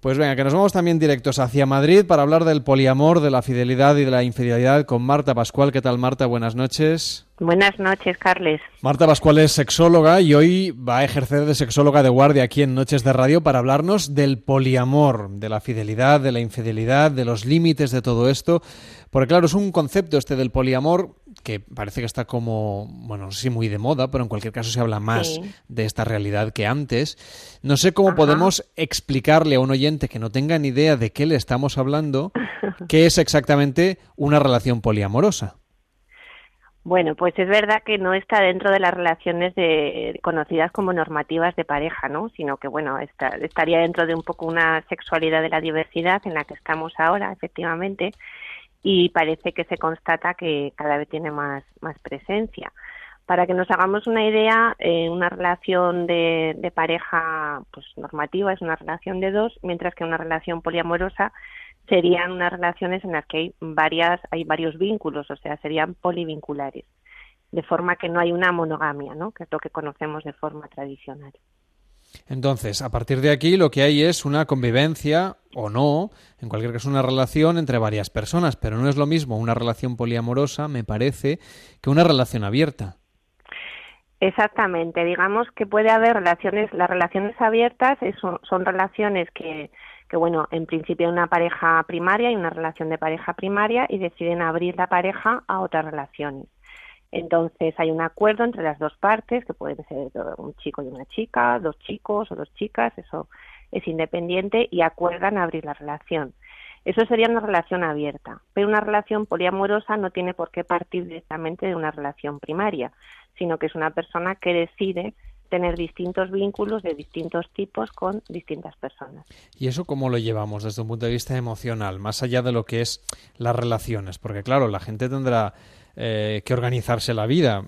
Pues venga, que nos vamos también directos hacia Madrid para hablar del poliamor, de la fidelidad y de la infidelidad con Marta Pascual. ¿Qué tal, Marta? Buenas noches. Buenas noches, Carles. Marta Pascual es sexóloga y hoy va a ejercer de sexóloga de guardia aquí en Noches de Radio para hablarnos del poliamor, de la fidelidad, de la infidelidad, de los límites de todo esto. Porque claro, es un concepto este del poliamor que parece que está como, bueno, no sé si muy de moda, pero en cualquier caso se habla más de esta realidad que antes. No sé cómo podemos explicarle a un oyente que no tenga ni idea de qué le estamos hablando, qué es exactamente una relación poliamorosa. Bueno, pues es verdad que no está dentro de las relaciones de, conocidas como normativas de pareja, ¿no? Sino que, bueno, estaría dentro de un poco una sexualidad de la diversidad en la que estamos ahora, efectivamente, y parece que se constata que cada vez tiene más, más presencia. Para que nos hagamos una idea, eh, una relación de, de, pareja pues, normativa es una relación de dos, mientras que una relación poliamorosa serían unas relaciones en las que hay varias, hay varios vínculos, o sea, serían polivinculares, de forma que no hay una monogamia, ¿no? que es lo que conocemos de forma tradicional. Entonces, a partir de aquí lo que hay es una convivencia o no, en cualquier caso una relación entre varias personas, pero no es lo mismo una relación poliamorosa, me parece, que una relación abierta. Exactamente, digamos que puede haber relaciones, las relaciones abiertas son, son relaciones que, que, bueno, en principio una pareja primaria y una relación de pareja primaria y deciden abrir la pareja a otras relaciones. Entonces hay un acuerdo entre las dos partes, que puede ser un chico y una chica, dos chicos o dos chicas, eso es independiente y acuerdan abrir la relación. Eso sería una relación abierta, pero una relación poliamorosa no tiene por qué partir directamente de una relación primaria, sino que es una persona que decide tener distintos vínculos de distintos tipos con distintas personas. ¿Y eso cómo lo llevamos desde un punto de vista emocional, más allá de lo que es las relaciones? Porque claro, la gente tendrá eh, que organizarse la vida.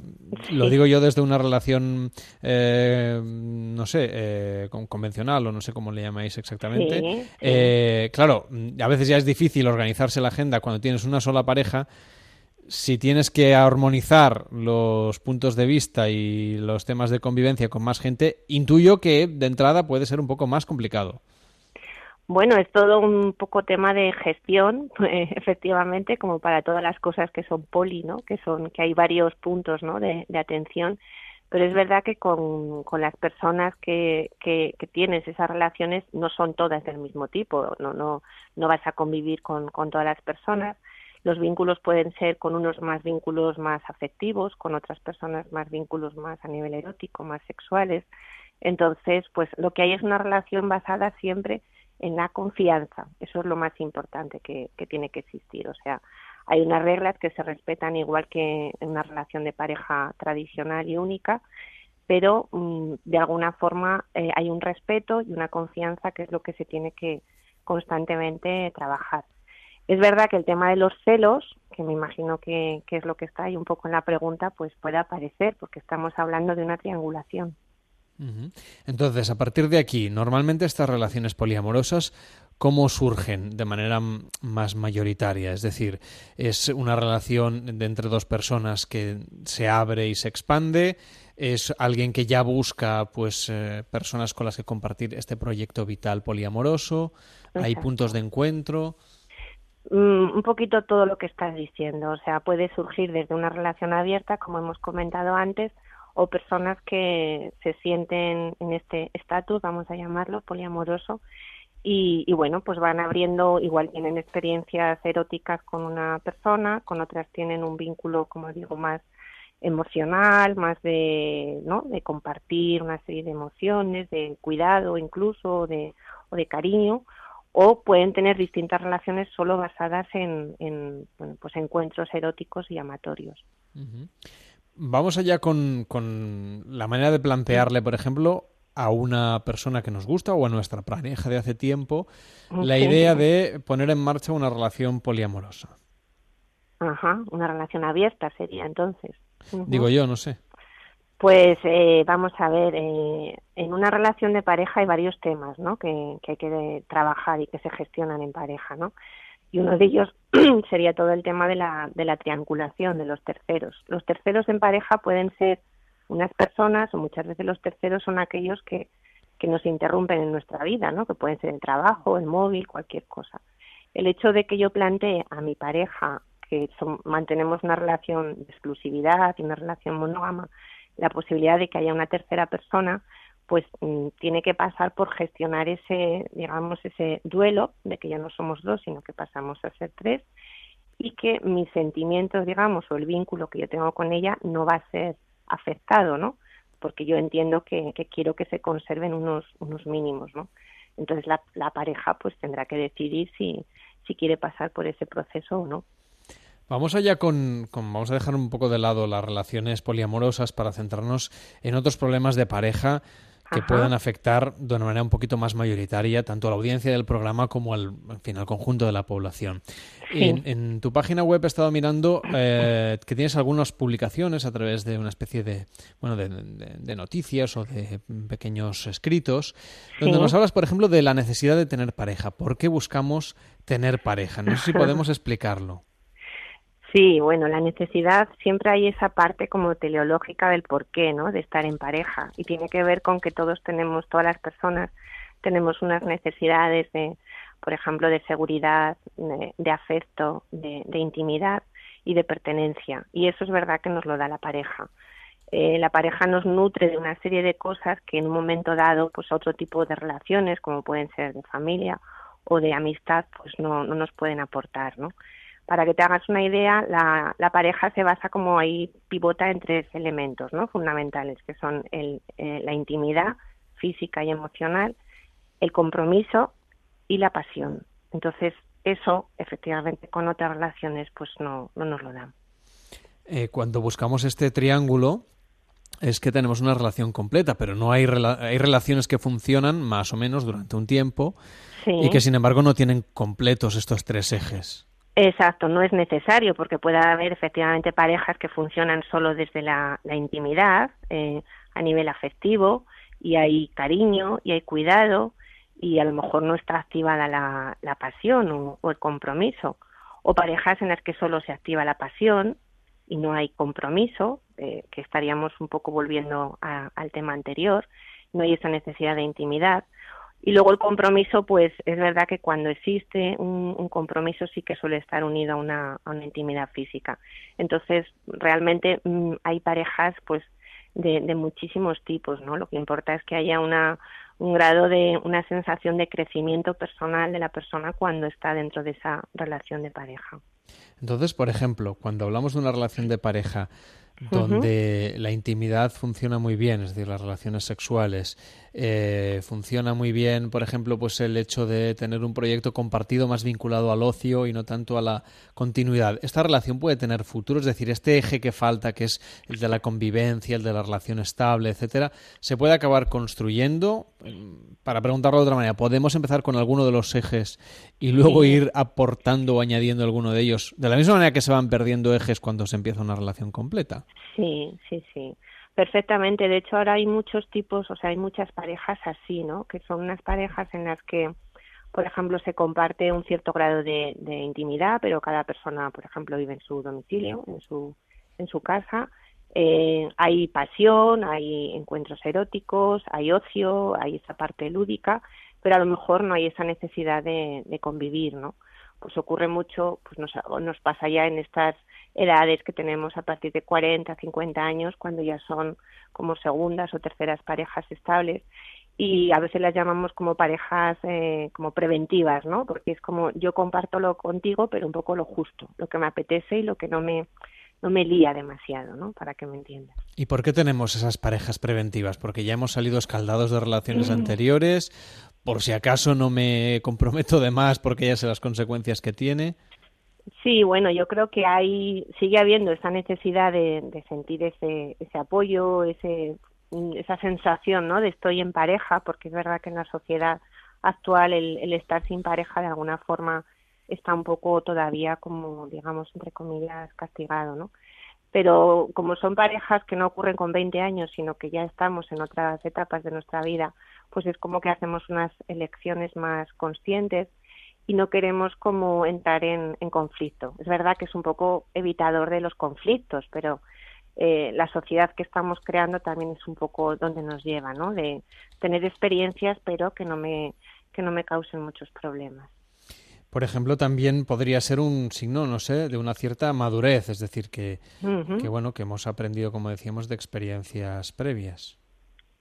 Lo digo yo desde una relación, eh, no sé, eh, convencional o no sé cómo le llamáis exactamente. claro, a veces ya es difícil organizarse la agenda cuando tienes una sola pareja. Si tienes que armonizar los puntos de vista y los temas de convivencia con más gente, intuyo que de entrada puede ser un poco más complicado. Bueno, es todo un poco tema de gestión, efectivamente, como para todas las cosas que son poli, ¿no? Que son que hay varios puntos, ¿no? De, atención, pero es verdad que con, con las personas que, que, que, tienes esas relaciones no son todas del mismo tipo, no no no vas a convivir con, con todas las personas. Los vínculos pueden ser con unos más vínculos más afectivos, con otras personas más vínculos más a nivel erótico, más sexuales. Entonces, pues lo que hay es una relación basada siempre en la confianza. Eso es lo más importante que, tiene que existir. O sea, hay unas reglas que se respetan igual que en una relación de pareja tradicional y única, pero mm, de alguna forma eh, hay un respeto y una confianza que es lo que se tiene que constantemente trabajar. Es verdad que el tema de los celos, que me imagino que, que es lo que está ahí un poco en la pregunta, pues puede aparecer, porque estamos hablando de una triangulación. Entonces, a partir de aquí, normalmente estas relaciones poliamorosas, ¿cómo surgen de manera más mayoritaria? Es decir, ¿es una relación de entre dos personas que se abre y se expande? ¿Es alguien que ya busca pues eh, personas con las que compartir este proyecto vital poliamoroso? ¿Hay puntos de encuentro? Mm, un poquito todo lo que estás diciendo. O sea, puede surgir desde una relación abierta, como hemos comentado antes, o personas que se sienten en este estatus, vamos a llamarlo, poliamoroso, y, bueno, pues van abriendo, igual tienen experiencias eróticas con una persona, con otras tienen un vínculo, como digo, más emocional, más de, ¿no? de compartir una serie de emociones, de cuidado incluso, de, o de cariño, o pueden tener distintas relaciones solo basadas en, en bueno, pues encuentros eróticos y amatorios. Vamos allá con, con la manera de plantearle, por ejemplo, a una persona que nos gusta o a nuestra pareja de hace tiempo la idea de poner en marcha una relación poliamorosa. Ajá, una relación abierta sería entonces. Digo yo, no sé. Pues eh, vamos a ver, eh, en una relación de pareja hay varios temas, ¿no? Que, que hay que trabajar y que se gestionan en pareja, ¿no? Y uno de ellos sería todo el tema de la, de la triangulación de los terceros. Los terceros en pareja pueden ser unas personas o muchas veces los terceros son aquellos que que nos interrumpen en nuestra vida, ¿no? Que pueden ser el trabajo, el móvil, cualquier cosa. El hecho de que yo plantee a mi pareja que mantenemos una relación de exclusividad y una relación monógama, la posibilidad de que haya una tercera persona, pues mm, tiene que pasar por gestionar ese, digamos, ese duelo de que ya no somos dos, sino que pasamos a ser tres y que mis sentimientos, digamos, o el vínculo que yo tengo con ella no va a ser afectado, ¿no? Porque yo entiendo que, quiero que se conserven unos, unos mínimos, ¿no? Entonces la, la pareja pues tendrá que decidir si, si quiere pasar por ese proceso o no. Vamos allá con, vamos a dejar un poco de lado las relaciones poliamorosas para centrarnos en otros problemas de pareja que puedan afectar de una manera un poquito más mayoritaria tanto a la audiencia del programa como al, fin, al conjunto de la población. En, tu página web he estado mirando eh, que tienes algunas publicaciones a través de una especie de, bueno, de, noticias o de pequeños escritos, donde nos hablas, por ejemplo, de la necesidad de tener pareja. ¿Por qué buscamos tener pareja? No sé si podemos explicarlo. Sí, bueno, la necesidad, siempre hay esa parte como teleológica del porqué, ¿no? De estar en pareja. Y tiene que ver con que todos tenemos, todas las personas, tenemos unas necesidades de, por ejemplo, de seguridad, de, afecto, de, intimidad y de pertenencia. Y eso es verdad que nos lo da la pareja. Eh, la pareja nos nutre de una serie de cosas que en un momento dado, pues otro tipo de relaciones, como pueden ser de familia o de amistad, pues no, no nos pueden aportar, ¿no? Para que te hagas una idea, la, pareja se basa como ahí, pivota en tres elementos ¿no? fundamentales, que son el, eh, la intimidad física y emocional, el compromiso y la pasión. Entonces, eso, efectivamente, con otras relaciones, pues no, no nos lo dan. Eh, cuando buscamos este triángulo, es que tenemos una relación completa, pero no hay, hay relaciones que funcionan más o menos durante un tiempo y que sin embargo no tienen completos estos tres ejes. Exacto, no es necesario porque puede haber efectivamente parejas que funcionan solo desde la, intimidad, eh, a nivel afectivo, y hay cariño y hay cuidado, y a lo mejor no está activada la, la pasión o, el compromiso. O parejas en las que solo se activa la pasión y no hay compromiso, eh, que estaríamos un poco volviendo al tema anterior, no hay esa necesidad de intimidad y luego el compromiso, pues es verdad que cuando existe un, compromiso sí que suele estar unido a una, intimidad física. Entonces, realmente mm, hay parejas, pues, de, de, muchísimos tipos, ¿no? Lo que importa es que haya una, un grado de, una sensación de crecimiento personal de la persona cuando está dentro de esa relación de pareja. Entonces, por ejemplo, cuando hablamos de una relación de pareja, donde la intimidad funciona muy bien, es decir, las relaciones sexuales. Eh, funciona muy bien, por ejemplo, pues el hecho de tener un proyecto compartido más vinculado al ocio y no tanto a la continuidad. Esta relación puede tener futuro, es decir, este eje que falta, que es el de la convivencia, el de la relación estable, etcétera, se puede acabar construyendo. Para preguntarlo de otra manera, ¿podemos empezar con alguno de los ejes y luego ir aportando o añadiendo alguno de ellos? De la misma manera que se van perdiendo ejes cuando se empieza una relación completa. Sí, sí, sí. Perfectamente. De hecho, ahora hay muchos tipos, o sea, hay muchas parejas así, ¿no? Que son unas parejas en las que, por ejemplo, se comparte un cierto grado de, intimidad, pero cada persona, por ejemplo, vive en su domicilio, en su, en su casa. Eh, hay pasión, hay encuentros eróticos, hay ocio, hay esa parte lúdica, pero a lo mejor no hay esa necesidad de, de convivir, ¿no? Pues ocurre mucho, pues nos, nos pasa ya en estas edades que tenemos a partir de 40, 50 años, cuando ya son como segundas o terceras parejas estables y a veces las llamamos como parejas eh, como preventivas, ¿no? Porque es como yo comparto lo contigo, pero un poco lo justo, lo que me apetece y lo que no me no me lía demasiado, ¿no? Para que me entiendas. ¿Y por qué tenemos esas parejas preventivas? Porque ya hemos salido escaldados de relaciones anteriores, por si acaso no me comprometo de más porque ya sé las consecuencias que tiene. Sí, bueno, yo creo que hay, sigue habiendo esa necesidad de, sentir ese, ese apoyo, ese, esa sensación, ¿no? De estoy en pareja, porque es verdad que en la sociedad actual el, el estar sin pareja de alguna forma está un poco todavía como, digamos, entre comillas, castigado, ¿no? Pero como son parejas que no ocurren con 20 años, sino que ya estamos en otras etapas de nuestra vida, pues es como que hacemos unas elecciones más conscientes y no queremos como entrar en, conflicto. Es verdad que es un poco evitador de los conflictos, pero eh, la sociedad que estamos creando también es un poco donde nos lleva, ¿no? De tener experiencias, pero que no me, que no me causen muchos problemas. Por ejemplo, también podría ser un signo, no sé, de una cierta madurez, es decir, que, que bueno, que hemos aprendido, como decíamos, de experiencias previas.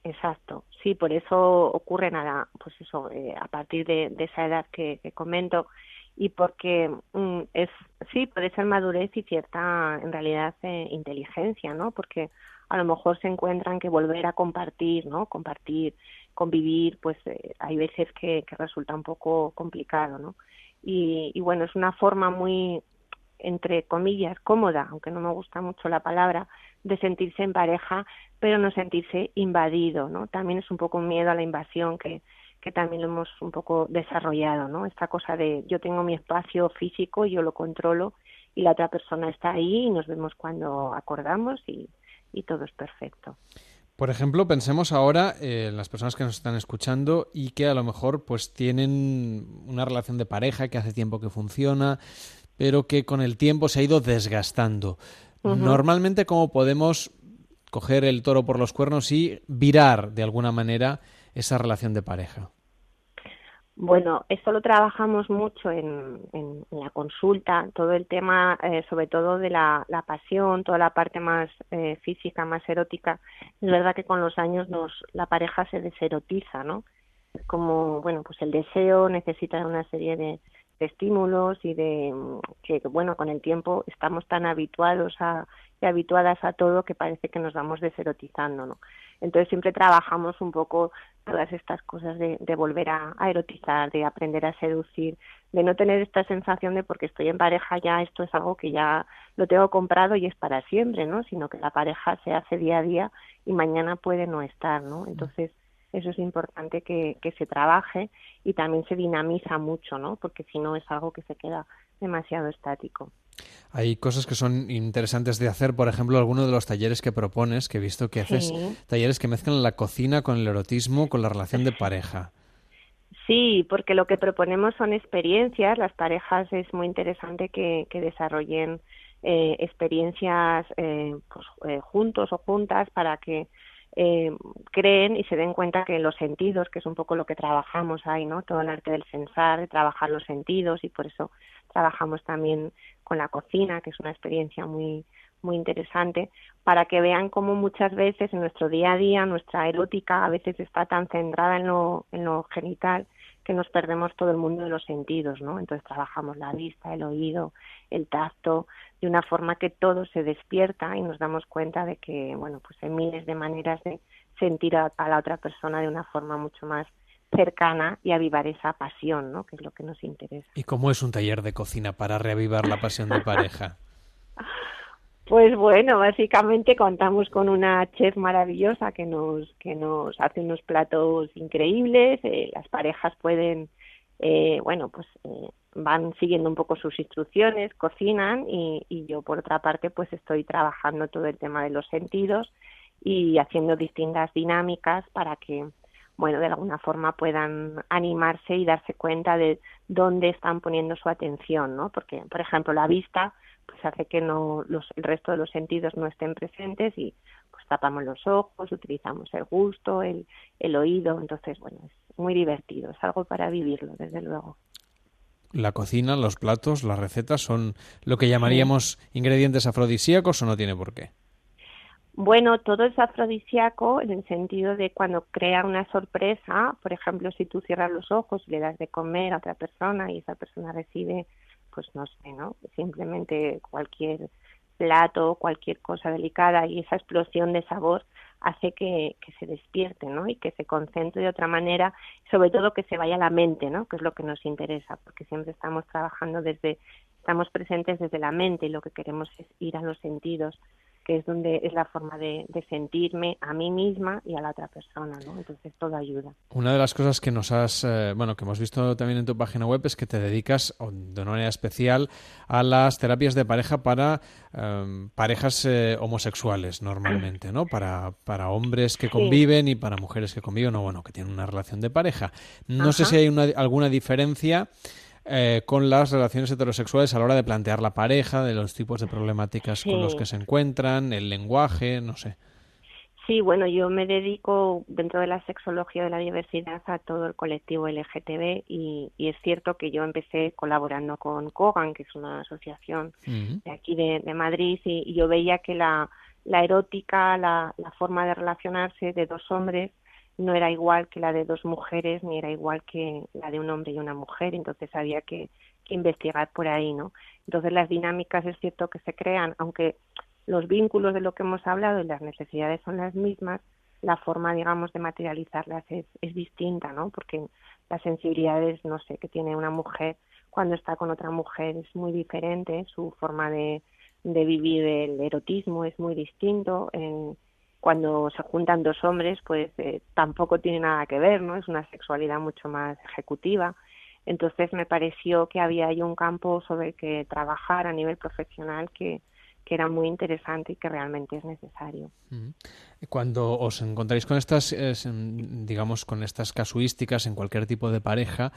Exacto, sí, por eso ocurre nada, pues eso, eh, a partir de, esa edad que, comento y porque mm, es, sí, puede ser madurez y cierta, en realidad, eh, inteligencia, ¿no? Porque a lo mejor se encuentran que volver a compartir, ¿no? Compartir, convivir, pues eh, hay veces que, que resulta un poco complicado, ¿no? Y, y bueno, es una forma muy, entre comillas, cómoda, aunque no me gusta mucho la palabra, de sentirse en pareja, pero no sentirse invadido, ¿no? También es un poco un miedo a la invasión que, que también lo hemos un poco desarrollado, ¿no? Esta cosa de yo tengo mi espacio físico, yo lo controlo y la otra persona está ahí y nos vemos cuando acordamos y, y todo es perfecto. Por ejemplo, pensemos ahora en las personas que nos están escuchando y que a lo mejor pues tienen una relación de pareja que hace tiempo que funciona, pero que con el tiempo se ha ido desgastando. Normalmente, ¿cómo podemos coger el toro por los cuernos y virar de alguna manera esa relación de pareja? Bueno, esto lo trabajamos mucho en, la consulta, todo el tema, eh, sobre todo de la, pasión, toda la parte más eh, física, más erótica. Es verdad que con los años nos, la pareja se deserotiza, ¿no? Como, bueno, pues el deseo necesita una serie de, de estímulos y de que bueno con el tiempo estamos tan habituados a y habituadas a todo que parece que nos vamos deserotizando no entonces siempre trabajamos un poco todas estas cosas de, de volver a, a, erotizar de aprender a seducir de no tener esta sensación de porque estoy en pareja ya esto es algo que ya lo tengo comprado y es para siempre no sino que la pareja se hace día a día y mañana puede no estar no entonces eso es importante que, que se trabaje y también se dinamiza mucho, ¿no? Porque si no es algo que se queda demasiado estático. Hay cosas que son interesantes de hacer, por ejemplo, alguno de los talleres que propones, que he visto que haces talleres que mezclan la cocina con el erotismo, con la relación de pareja. Sí, porque lo que proponemos son experiencias. Las parejas es muy interesante que, que desarrollen eh, experiencias eh, pues, eh, juntos o juntas para que eh, creen y se den cuenta que los sentidos, que es un poco lo que trabajamos ahí, ¿no? Todo el arte del pensar, de trabajar los sentidos y por eso trabajamos también con la cocina, que es una experiencia muy muy interesante para que vean cómo muchas veces en nuestro día a día nuestra erótica a veces está tan centrada en lo, en lo genital que nos perdemos todo el mundo de los sentidos, ¿no? Entonces trabajamos la vista, el oído, el tacto, de una forma que todo se despierta y nos damos cuenta de que, bueno, pues hay miles de maneras de sentir a, la otra persona de una forma mucho más cercana y avivar esa pasión, ¿no? Que es lo que nos interesa. ¿Y cómo es un taller de cocina para reavivar la pasión de pareja? Pues bueno, básicamente contamos con una chef maravillosa que nos que nos hace unos platos increíbles. Eh, las parejas pueden, eh, bueno, pues eh, van siguiendo un poco sus instrucciones, cocinan y, y yo por otra parte pues estoy trabajando todo el tema de los sentidos y haciendo distintas dinámicas para que bueno, de alguna forma puedan animarse y darse cuenta de dónde están poniendo su atención, ¿no? Porque, por ejemplo, la vista, pues hace que no los, el resto de los sentidos no estén presentes y pues tapamos los ojos, utilizamos el gusto, el, el oído, entonces bueno, es muy divertido, es algo para vivirlo, desde luego. La cocina, los platos, las recetas son lo que llamaríamos ingredientes afrodisíacos o no tiene por qué. Bueno, todo es afrodisíaco en el sentido de cuando crea una sorpresa, por ejemplo, si tú cierras los ojos y le das de comer a otra persona y esa persona recibe pues no sé, ¿no? Simplemente cualquier plato, cualquier cosa delicada y esa explosión de sabor hace que, que, se despierte, ¿no? Y que se concentre de otra manera, sobre todo que se vaya a la mente, ¿no? Que es lo que nos interesa, porque siempre estamos trabajando desde, estamos presentes desde la mente y lo que queremos es ir a los sentidos que es donde es la forma de, sentirme a mí misma y a la otra persona, ¿no? Entonces todo ayuda. Una de las cosas que nos has, eh, bueno, que hemos visto también en tu página web es que te dedicas de una manera especial a las terapias de pareja para em, parejas eh, homosexuales normalmente, ¿no? Para, para hombres que conviven y para mujeres que conviven o bueno, que tienen una relación de pareja. No sé si hay una, alguna diferencia eh, con las relaciones heterosexuales a la hora de plantear la pareja, de los tipos de problemáticas con los que se encuentran, el lenguaje, no sé. Sí, bueno, yo me dedico dentro de la sexología de la diversidad a todo el colectivo LGTB y, es cierto que yo empecé colaborando con COGAN, que es una asociación de aquí de, Madrid, y, yo veía que la, la erótica, la, la, forma de relacionarse de dos hombres no era igual que la de dos mujeres, ni era igual que la de un hombre y una mujer, entonces había que, investigar por ahí, ¿no? Entonces las dinámicas es cierto que se crean, aunque los vínculos de lo que hemos hablado y las necesidades son las mismas, la forma, digamos, de materializarlas es, distinta, ¿no? Porque las sensibilidades, no sé, que tiene una mujer cuando está con otra mujer es muy diferente, su forma de, de vivir el erotismo es muy distinto. Cuando se juntan dos hombres, pues eh, tampoco tiene nada que ver, ¿no? Es una sexualidad mucho más ejecutiva. Entonces me pareció que había ahí un campo sobre el que trabajar a nivel profesional que, que era muy interesante y que realmente es necesario. Cuando os encontráis con estas, digamos, con estas casuísticas en cualquier tipo de pareja,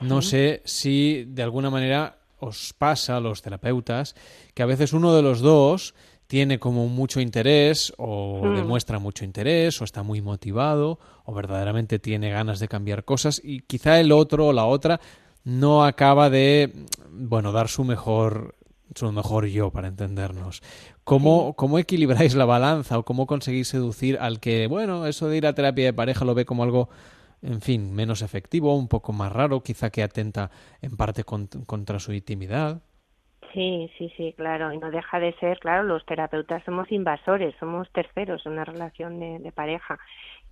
no sé si de alguna manera os pasa a los terapeutas que a veces uno de los dos tiene como mucho interés o mm. demuestra mucho interés o está muy motivado o verdaderamente tiene ganas de cambiar cosas y quizá el otro o la otra no acaba de bueno dar su mejor su mejor yo, para entendernos. ¿Cómo, ¿Cómo equilibráis la balanza o cómo conseguís seducir al que, bueno, eso de ir a terapia de pareja lo ve como algo, en fin, menos efectivo, un poco más raro, quizá que atenta en parte contra su intimidad? Sí, sí, sí, claro. Y no deja de ser, claro, los terapeutas somos invasores, somos terceros en una relación de, pareja.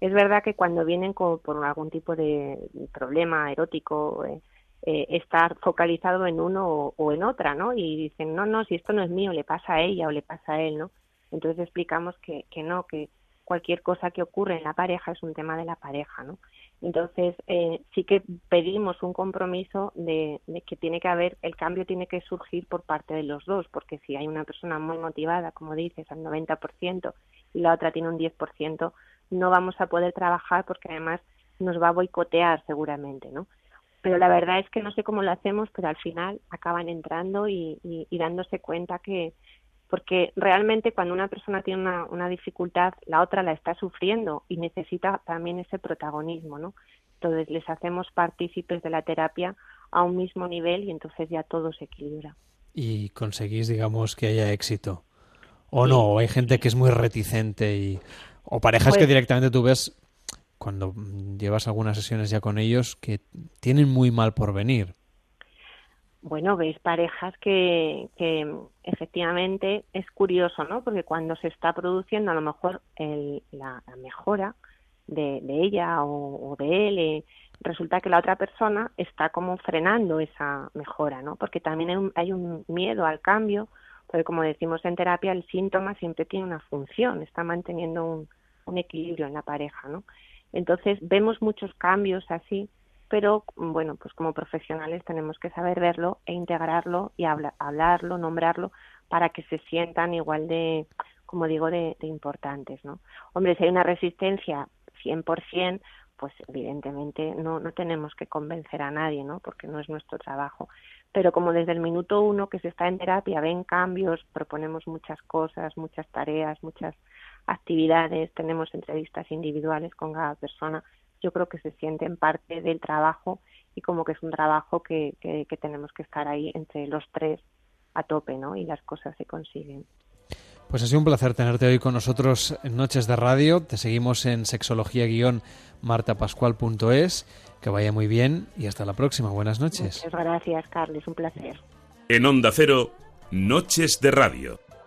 Es verdad que cuando vienen por algún tipo de problema erótico, eh, eh, estar focalizado en uno o, en otra, ¿no? Y dicen, no, no, si esto no es mío, le pasa a ella o le pasa a él, ¿no? Entonces explicamos que, que no, que cualquier cosa que ocurre en la pareja es un tema de la pareja, ¿no? Entonces, eh, sí que pedimos un compromiso de, de, que tiene que haber, el cambio tiene que surgir por parte de los dos, porque si hay una persona muy motivada, como dices, al 90% y la otra tiene un 10%, no vamos a poder trabajar porque además nos va a boicotear seguramente, ¿no? pero la verdad es que no sé cómo lo hacemos, pero al final acaban entrando y, dándose cuenta que, porque realmente cuando una persona tiene una, una, dificultad, la otra la está sufriendo y necesita también ese protagonismo, ¿no? Entonces les hacemos partícipes de la terapia a un mismo nivel y entonces ya todo se equilibra. Y conseguís, digamos, que haya éxito. O no, o hay gente que es muy reticente y o parejas que pues directamente tú ves cuando llevas algunas sesiones ya con ellos que tienen muy mal por venir. Bueno, veis parejas que, que efectivamente es curioso, ¿no? Porque cuando se está produciendo a lo mejor el, la, mejora de, ella o, de él, eh, resulta que la otra persona está como frenando esa mejora, ¿no? Porque también hay un, hay un miedo al cambio, porque como decimos en terapia, el síntoma siempre tiene una función, está manteniendo un equilibrio en la pareja, ¿no? Entonces vemos muchos cambios así, pero bueno, pues como profesionales tenemos que saber verlo e integrarlo y hablarlo, nombrarlo para que se sientan igual de, como digo, de, importantes, ¿no? Hombre, si hay una resistencia 100%, pues evidentemente no, no tenemos que convencer a nadie, ¿no? Porque no es nuestro trabajo. Pero como desde el minuto uno que se está en terapia ven cambios, proponemos muchas cosas, muchas tareas, muchas actividades, tenemos entrevistas individuales con cada persona, yo creo que se sienten parte del trabajo y como que es un trabajo que, que, tenemos que estar ahí entre los tres a tope, ¿no? Y las cosas se consiguen. Pues ha sido un placer tenerte hoy con nosotros en Noches de Radio. Te seguimos en sexología-martapascual.es. Que vaya muy bien y hasta la próxima. Buenas noches. Muchas gracias, Carles. Un placer. En Onda Cero, Noches de Radio.